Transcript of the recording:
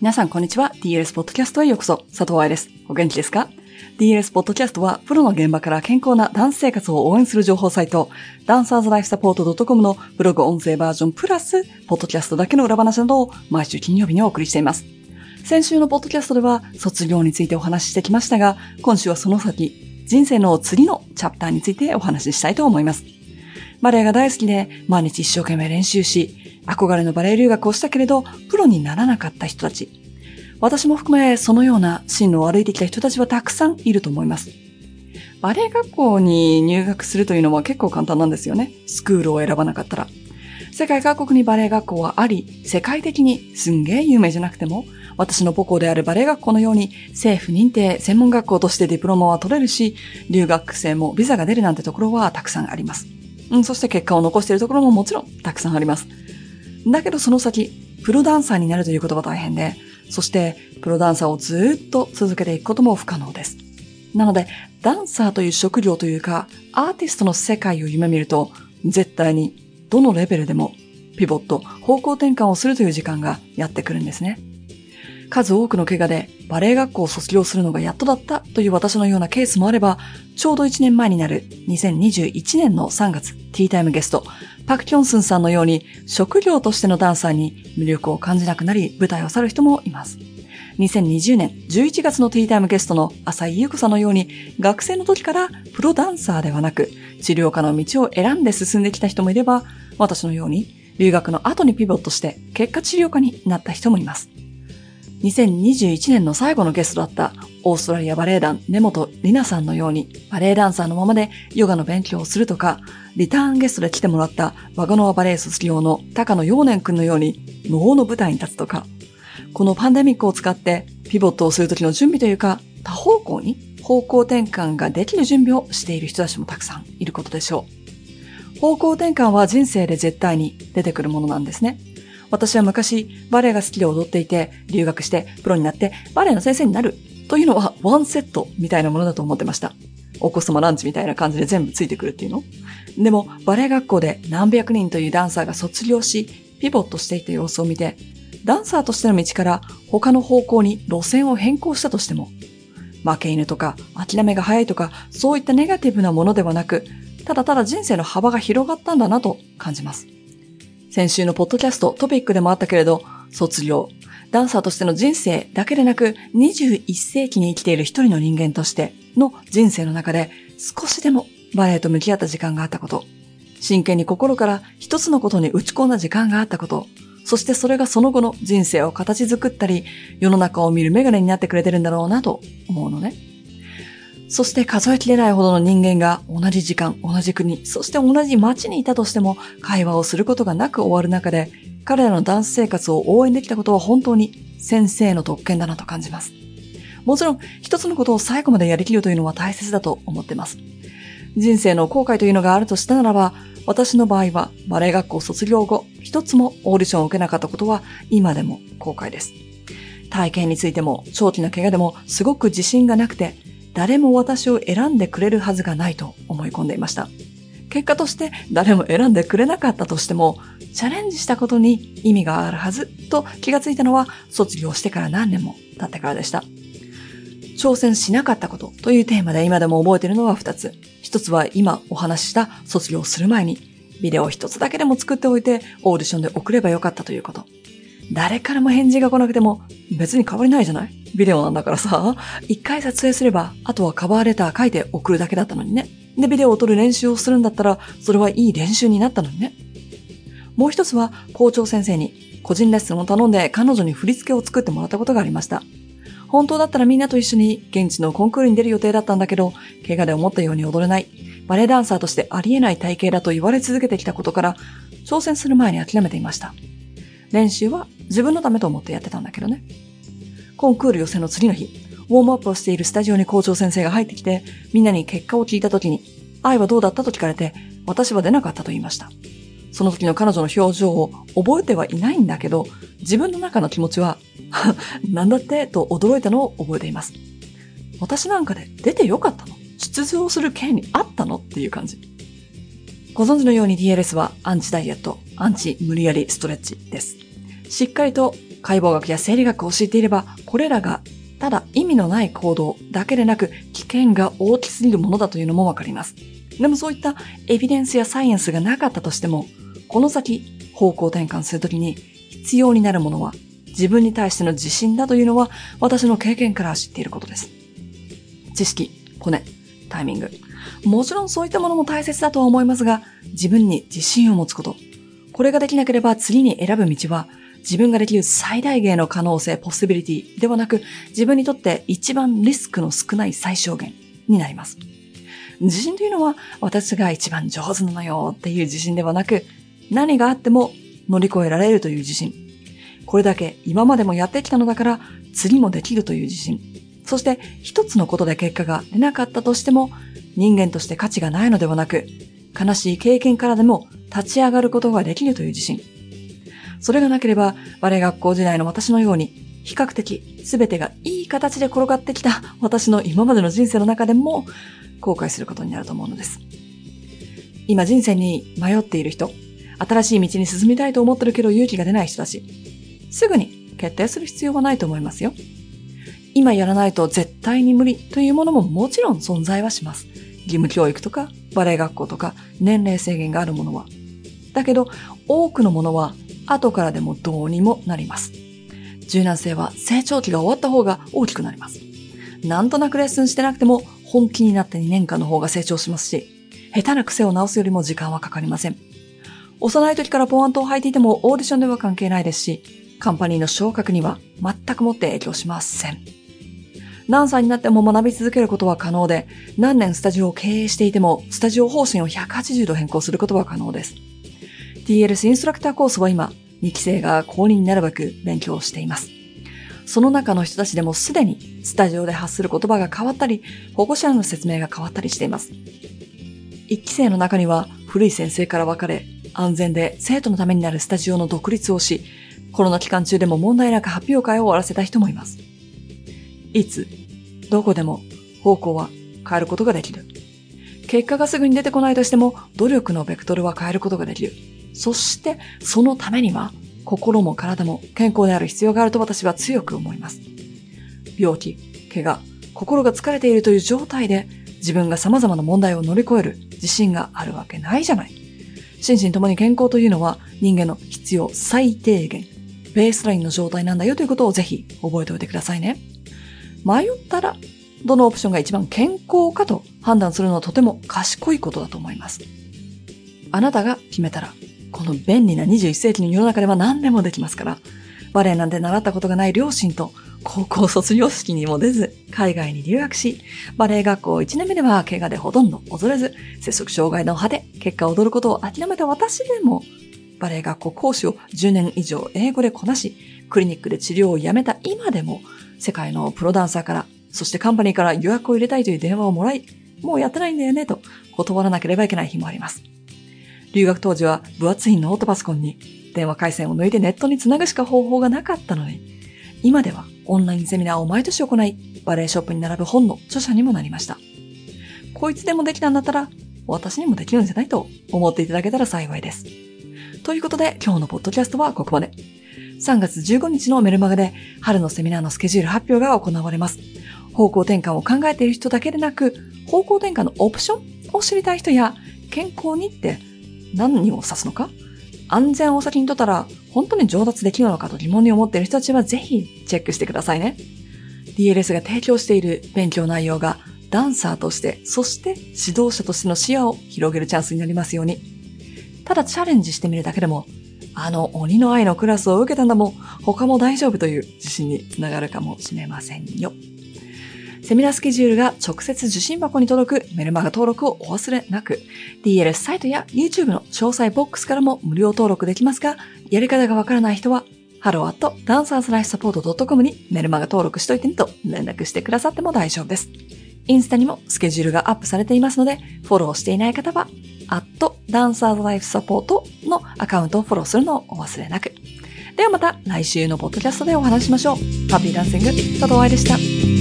皆さん、こんにちは。DLS ポッドキャストへようこそ。佐藤愛です。お元気ですか ?DLS ポッドキャストは、プロの現場から健康なダンス生活を応援する情報サイト、ダンサーズライフサポート .com のブログ音声バージョンプラス、ポッドキャストだけの裏話などを毎週金曜日にお送りしています。先週のポッドキャストでは、卒業についてお話ししてきましたが、今週はその先、人生の次のチャプターについてお話ししたいと思います。バレエが大好きで、毎日一生懸命練習し、憧れのバレエ留学をしたけれど、プロにならなかった人たち。私も含め、そのような進路を歩いてきた人たちはたくさんいると思います。バレエ学校に入学するというのは結構簡単なんですよね。スクールを選ばなかったら。世界各国にバレエ学校はあり、世界的にすんげえ有名じゃなくても、私の母校であるバレエ学校のように政府認定専門学校としてディプロマは取れるし、留学生もビザが出るなんてところはたくさんあります。うん、そして結果を残しているところももちろんたくさんあります。だけどその先、プロダンサーになるということは大変で、そしてプロダンサーをずっと続けていくことも不可能です。なので、ダンサーという職業というか、アーティストの世界を夢見ると、絶対にどのレベルでもピボット、方向転換をするという時間がやってくるんですね。数多くの怪我でバレエ学校を卒業するのがやっとだったという私のようなケースもあれば、ちょうど1年前になる2021年の3月、ティータイムゲスト、パク・キョンスンさんのように職業としてのダンサーに魅力を感じなくなり舞台を去る人もいます。2020年11月のティータイムゲストの浅井優子さんのように学生の時からプロダンサーではなく治療家の道を選んで進んできた人もいれば私のように留学の後にピボットして結果治療家になった人もいます。2021年の最後のゲストだったオーストラリアバレエ団根本里奈さんのようにバレエダンサーのままでヨガの勉強をするとか、リターンゲストで来てもらったワゴノアバレエ卒業の高野陽年くんのように無法の舞台に立つとか、このパンデミックを使ってピボットをするときの準備というか、多方向に方向転換ができる準備をしている人たちもたくさんいることでしょう。方向転換は人生で絶対に出てくるものなんですね。私は昔バレエが好きで踊っていて、留学してプロになってバレエの先生になるというのはワンセットみたいなものだと思ってました。お子様ランチみたいな感じで全部ついてくるっていうのでも、バレエ学校で何百人というダンサーが卒業し、ピボットしていた様子を見て、ダンサーとしての道から他の方向に路線を変更したとしても、負け犬とか諦めが早いとか、そういったネガティブなものではなく、ただただ人生の幅が広がったんだなと感じます。先週のポッドキャストトピックでもあったけれど、卒業、ダンサーとしての人生だけでなく、21世紀に生きている一人の人間としての人生の中で少しでもバレエと向き合った時間があったこと、真剣に心から一つのことに打ち込んだ時間があったこと、そしてそれがその後の人生を形作ったり、世の中を見るメガネになってくれてるんだろうなと思うのね。そして数えきれないほどの人間が同じ時間、同じ国、そして同じ街にいたとしても会話をすることがなく終わる中で、彼らのダンス生活を応援できたことは本当に先生の特権だなと感じます。もちろん、一つのことを最後までやりきるというのは大切だと思っています。人生の後悔というのがあるとしたならば、私の場合はバレエ学校卒業後、一つもオーディションを受けなかったことは今でも後悔です。体験についても、長期な怪我でもすごく自信がなくて、誰も私を選んでくれるはずがないと思い込んでいました。結果として誰も選んでくれなかったとしても、チャレンジしたことに意味があるはずと気がついたのは卒業してから何年も経ってからでした。挑戦しなかったことというテーマで今でも覚えているのは二つ。一つは今お話しした卒業する前にビデオ一つだけでも作っておいてオーディションで送ればよかったということ。誰からも返事が来なくても別に変わりないじゃない？ビデオなんだからさ、一回撮影すれば、あとはカバーレター書いて送るだけだったのにね。で、ビデオを撮る練習をするんだったら、それはいい練習になったのにね。もう一つは、校長先生に個人レッスンを頼んで彼女に振り付けを作ってもらったことがありました。本当だったらみんなと一緒に現地のコンクールに出る予定だったんだけど、怪我で思ったように踊れない、バレエダンサーとしてありえない体型だと言われ続けてきたことから、挑戦する前に諦めていました。練習は自分のためと思ってやってたんだけどね。コンクール予選の次の日、ウォームアップをしているスタジオに校長先生が入ってきて、みんなに結果を聞いた時に、愛はどうだった？と聞かれて、私は出なかったと言いました。その時の彼女の表情を覚えてはいないんだけど、自分の中の気持ちは、なんだって？と驚いたのを覚えています。私なんかで出てよかったの？出場する権利あったの？っていう感じ。ご存知のように DLS はアンチダイエット、アンチ無理やりストレッチです。しっかりと解剖学や生理学を教えていれば、これらがただ意味のない行動だけでなく危険が大きすぎるものだというのもわかります。でもそういったエビデンスやサイエンスがなかったとしても、この先方向転換するときに必要になるものは自分に対しての自信だというのは私の経験から知っていることです。知識、コネ、タイミング。もちろんそういったものも大切だとは思いますが、自分に自信を持つこと。これができなければ次に選ぶ道は自分ができる最大限の可能性、ポッシビリティではなく、自分にとって一番リスクの少ない最小限になります。自信というのは私が一番上手なのよっていう自信ではなく、何があっても乗り越えられるという自信。これだけ今までもやってきたのだから、次もできるという自信。そして一つのことで結果が出なかったとしても、人間として価値がないのではなく、悲しい経験からでも立ち上がることができるという自信。それがなければ、バレエ学校時代の私のように、比較的全てがいい形で転がってきた私の今までの人生の中でも後悔することになると思うのです。今人生に迷っている人、新しい道に進みたいと思ってるけど勇気が出ない人たち、すぐに決定する必要はないと思いますよ。今やらないと絶対に無理というものももちろん存在はします。義務教育とかバレエ学校とか年齢制限があるものは。だけど多くのものは後からでもどうにもなります。柔軟性は成長期が終わった方が大きくなります。なんとなくレッスンしてなくても本気になって2年間の方が成長しますし、下手な癖を直すよりも時間はかかりません。幼い時からポワントを履いていてもオーディションでは関係ないですし、カンパニーの昇格には全くもって影響しません。何歳になっても学び続けることは可能で、何年スタジオを経営していても、スタジオ方針を180度変更することは可能です。TLS インストラクターコースは今、2期生が公認になるべく勉強しています。その中の人たちでもすでにスタジオで発する言葉が変わったり、保護者の説明が変わったりしています。1期生の中には古い先生から別れ、安全で生徒のためになるスタジオの独立をし、コロナ期間中でも問題なく発表会を終わらせた人もいます。いつ、どこでも方向は変えることができる。結果がすぐに出てこないとしても、努力のベクトルは変えることができる。そしてそのためには心も体も健康である必要があると私は強く思います。病気、怪我、心が疲れているという状態で自分が様々な問題を乗り越える自信があるわけないじゃない。心身ともに健康というのは人間の必要最低限、ベースラインの状態なんだよということをぜひ覚えておいてくださいね。迷ったら、どのオプションが一番健康かと判断するのはとても賢いことだと思います。あなたが決めたらこの便利な21世紀の世の中では何でもできますから、バレエなんて習ったことがない両親と高校卒業式にも出ず、海外に留学し、バレエ学校1年目では怪我でほとんど踊れず、接触障害の派で結果を踊ることを諦めた私でも、バレエ学校講師を10年以上英語でこなし、クリニックで治療をやめた今でも、世界のプロダンサーから、そしてカンパニーから予約を入れたいという電話をもらい、もうやってないんだよねと断らなければいけない日もあります。留学当時は分厚いノートパソコンに電話回線を抜いてネットにつなぐしか方法がなかったのに、今ではオンラインセミナーを毎年行い、バレエショップに並ぶ本の著者にもなりました。こいつでもできたんだったら、私にもできるんじゃないと思っていただけたら幸いです。ということで、今日のポッドキャストはここまで。3月15日のメルマガで春のセミナーのスケジュール発表が行われます。方向転換を考えている人だけでなく、方向転換のオプションを知りたい人や、健康にって何を指すのか？安全を先に取ったら本当に上達できるのかと疑問に思っている人たちはぜひチェックしてくださいね。DLS が提供している勉強内容がダンサーとして、そして指導者としての視野を広げるチャンスになりますように。ただチャレンジしてみるだけでも、あの鬼の愛のクラスを受けたんだもん、他も大丈夫という自信につながるかもしれませんよ。セミナースケジュールが直接受信箱に届くメルマガ登録をお忘れなく、DLS サイトや YouTube の詳細ボックスからも無料登録できますが、やり方がわからない人は、hello.dancerslifesupport.com にメルマガ登録しといてねと連絡してくださっても大丈夫です。インスタにもスケジュールがアップされていますので、フォローしていない方は、dancerslifesupport のアカウントをフォローするのをお忘れなく。ではまた来週のポッドキャストでお話しましょう。ハッピーダンシング、佐藤愛でした。